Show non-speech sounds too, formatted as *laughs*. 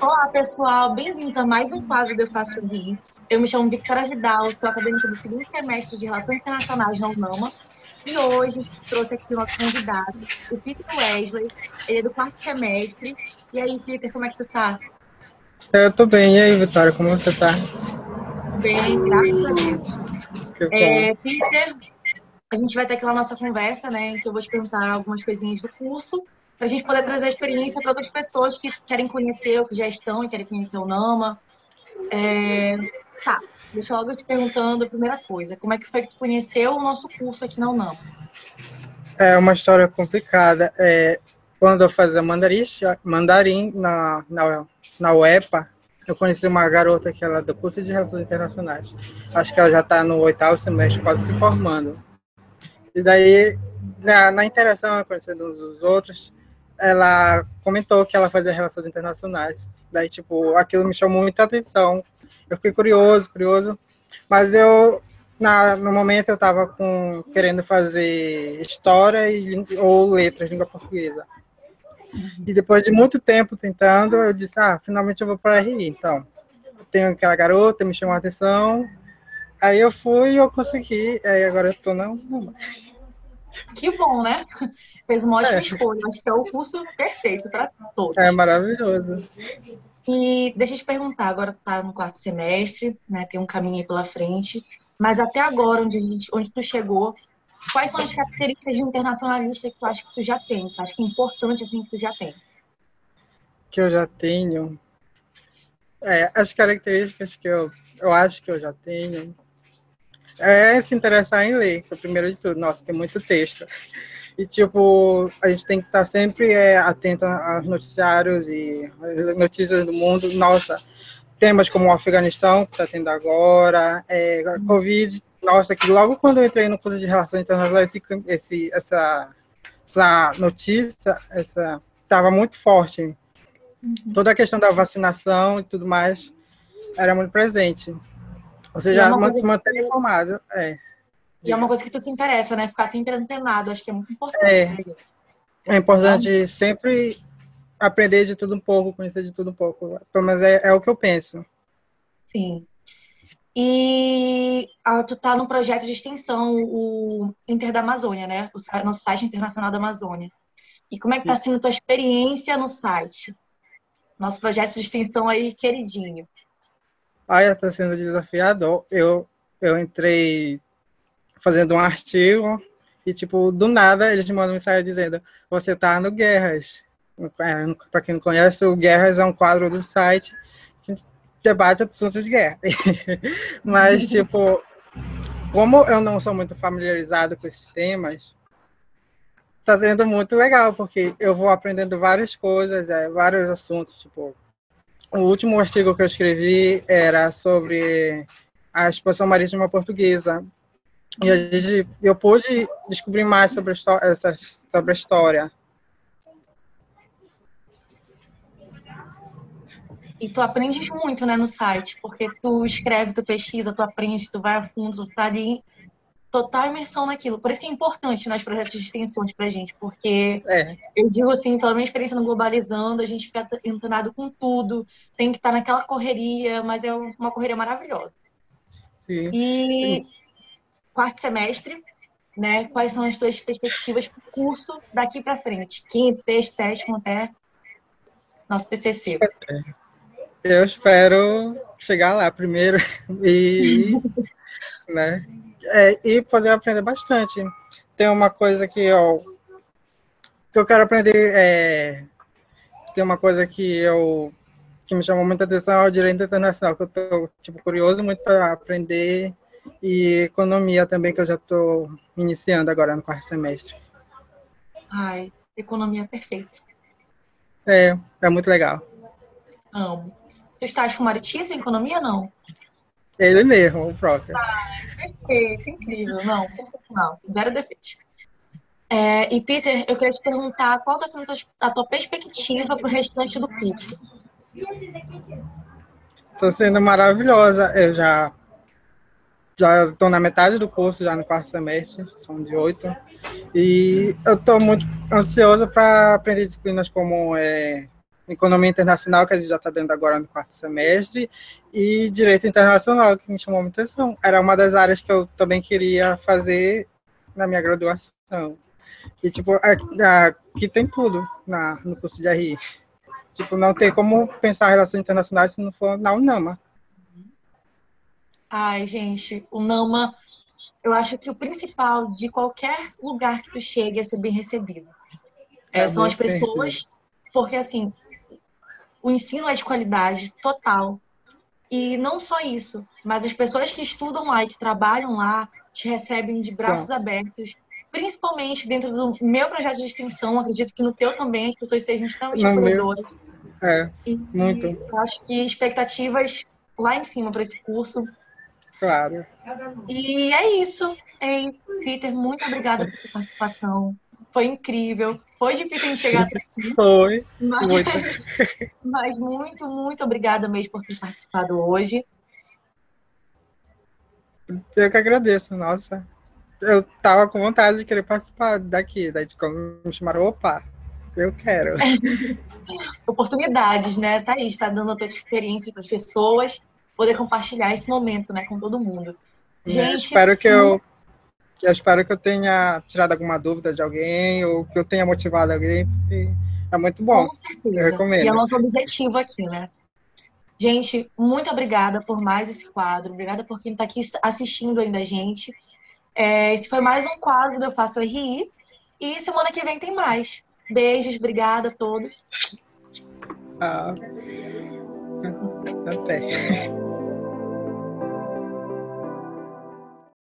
Olá, pessoal. Bem-vindos a mais um quadro do Eu Faço Rir. Eu me chamo Victoria Vidal, sou acadêmica do segundo semestre de Relações Internacionais na UNAMA. E hoje trouxe aqui uma convidado, o Peter Wesley. Ele é do quarto semestre. E aí, Peter, como é que tu tá? Eu tô bem. E aí, Vitória, como você tá? Bem, graças a Deus. É, Peter, a gente vai ter aquela nossa conversa, né? Em que eu vou te perguntar algumas coisinhas do curso para a gente poder trazer a experiência para outras pessoas que querem conhecer, que já estão e querem conhecer o NAMA. É... Tá, deixa eu logo te perguntando a primeira coisa. Como é que foi que tu conheceu o nosso curso aqui na UNAMA? É uma história complicada. É, quando eu fazia mandarim na, na, na UEPA, eu conheci uma garota que ela é do curso de Relações Internacionais. Acho que ela já está no oitavo semestre, quase se formando. E daí, na, na interação, conhecendo uns dos outros, ela comentou que ela fazia relações internacionais. Daí, tipo, aquilo me chamou muita atenção. Eu fiquei curioso, curioso. Mas eu, na, no momento, eu estava com, querendo fazer história e, ou letras, língua portuguesa. Uhum. E depois de muito tempo tentando, eu disse, ah, finalmente eu vou para RI. Então, tenho aquela garota, me chamou a atenção. Aí eu fui e eu consegui. Aí agora eu estou na... Que bom, né? Fez uma ótima é. escolha. Acho que é o curso perfeito para todos. É maravilhoso. E deixa eu te perguntar, agora tá no quarto semestre, né? Tem um caminho aí pela frente. Mas até agora, onde, gente, onde tu chegou, quais são as características de internacionalista que tu acha que tu já tem? Tu acha que é importante assim que tu já tem? Que eu já tenho. É, as características que eu, eu acho que eu já tenho é se interessar em ler, o primeiro de tudo. Nossa, tem muito texto. E, tipo, a gente tem que estar sempre é, atento aos noticiários e notícias do mundo. Nossa, temas como o Afeganistão, que está tendo agora, é, a Covid. Nossa, que logo quando eu entrei no curso de Relações Internacionais, esse, esse, essa, essa notícia essa estava muito forte. Uhum. Toda a questão da vacinação e tudo mais era muito presente. Ou seja, é se manter informado. É. E é uma coisa que tu se interessa, né? Ficar sempre antenado, acho que é muito importante. É, é importante então, sempre aprender de tudo um pouco, conhecer de tudo um pouco. Mas é, é o que eu penso. Sim. E ah, tu tá no projeto de extensão, o Inter da Amazônia, né? O nosso site internacional da Amazônia. E como é que tá sendo a tua experiência no site? Nosso projeto de extensão aí, queridinho. Ah, está sendo desafiador. Eu, eu entrei fazendo um artigo e, tipo, do nada eles mandam mensagem dizendo: Você tá no Guerras. É, Para quem não conhece, o Guerras é um quadro do site que debate assuntos de guerra. *laughs* Mas, tipo, como eu não sou muito familiarizado com esses temas, está sendo muito legal, porque eu vou aprendendo várias coisas, é, vários assuntos, tipo, o último artigo que eu escrevi era sobre a exposição marítima portuguesa, e a gente, eu pude descobrir mais sobre a, essa, sobre a história. E tu aprendes muito, né, no site, porque tu escreve, tu pesquisa, tu aprende, tu vai a fundo, tu tá ali total imersão naquilo. Por isso que é importante nas projetos de extensões pra gente, porque é. eu digo assim, pela minha experiência no Globalizando, a gente fica antenado com tudo, tem que estar naquela correria, mas é uma correria maravilhosa. Sim. E Sim quarto semestre, né? Quais são as tuas perspectivas para o curso daqui para frente? Quinto, sexto, sétimo até nosso TCC. Eu espero chegar lá primeiro *laughs* e, né? É, e poder aprender bastante. Tem uma coisa que eu, que eu quero aprender, é, tem uma coisa que eu que me chamou muita atenção é o direito internacional, que eu estou tipo, curioso muito para aprender e economia também, que eu já estou iniciando agora no quarto semestre. Ai, economia perfeita. É, é muito legal. Amo. Tu estás com o Maritiz em economia não? Ele mesmo, o próprio. Ai, perfeito, incrível. Não, sensacional. Zero defeito. É, e, Peter, eu queria te perguntar qual está sendo a tua perspectiva para o restante do curso? Está sendo maravilhosa. Eu já já estou na metade do curso, já no quarto semestre, são de oito. E eu estou muito ansioso para aprender disciplinas como é, Economia Internacional, que gente já está dando agora no quarto semestre, e Direito Internacional, que me chamou muita atenção. Era uma das áreas que eu também queria fazer na minha graduação. E, tipo, aqui tem tudo na, no curso de RI. Tipo, não tem como pensar relações internacionais se não for na UNAMA. Ai, gente, o NAMA, eu acho que o principal de qualquer lugar que tu chegue é ser bem recebido. É, é são as pessoas, porque assim, o ensino é de qualidade total. E não só isso, mas as pessoas que estudam lá e que trabalham lá te recebem de braços Bom. abertos, principalmente dentro do meu projeto de extensão, acredito que no teu também as pessoas sejam extremamente acolhedoras. É, e, muito. E acho que expectativas lá em cima para esse curso Claro. E é isso. Hein? Peter, muito obrigada pela participação. Foi incrível. Foi difícil em chegar até aqui. *laughs* Foi. Mas muito. *laughs* mas muito, muito obrigada mesmo por ter participado hoje. Eu que agradeço, nossa. Eu tava com vontade de querer participar daqui, daí quando me chamaram, opa, eu quero. *laughs* Oportunidades, né? Tá aí, está dando a tua experiência para as pessoas poder compartilhar esse momento, né, com todo mundo. Gente, eu espero que eu, eu espero que eu tenha tirado alguma dúvida de alguém ou que eu tenha motivado alguém, porque é muito bom. Com certeza. Eu recomendo. E é o nosso objetivo aqui, né? Gente, muito obrigada por mais esse quadro. Obrigada por quem está aqui assistindo ainda a gente. É, esse foi mais um quadro do Eu Faço RI. E semana que vem tem mais. Beijos, obrigada a todos. Ah. Até. *laughs*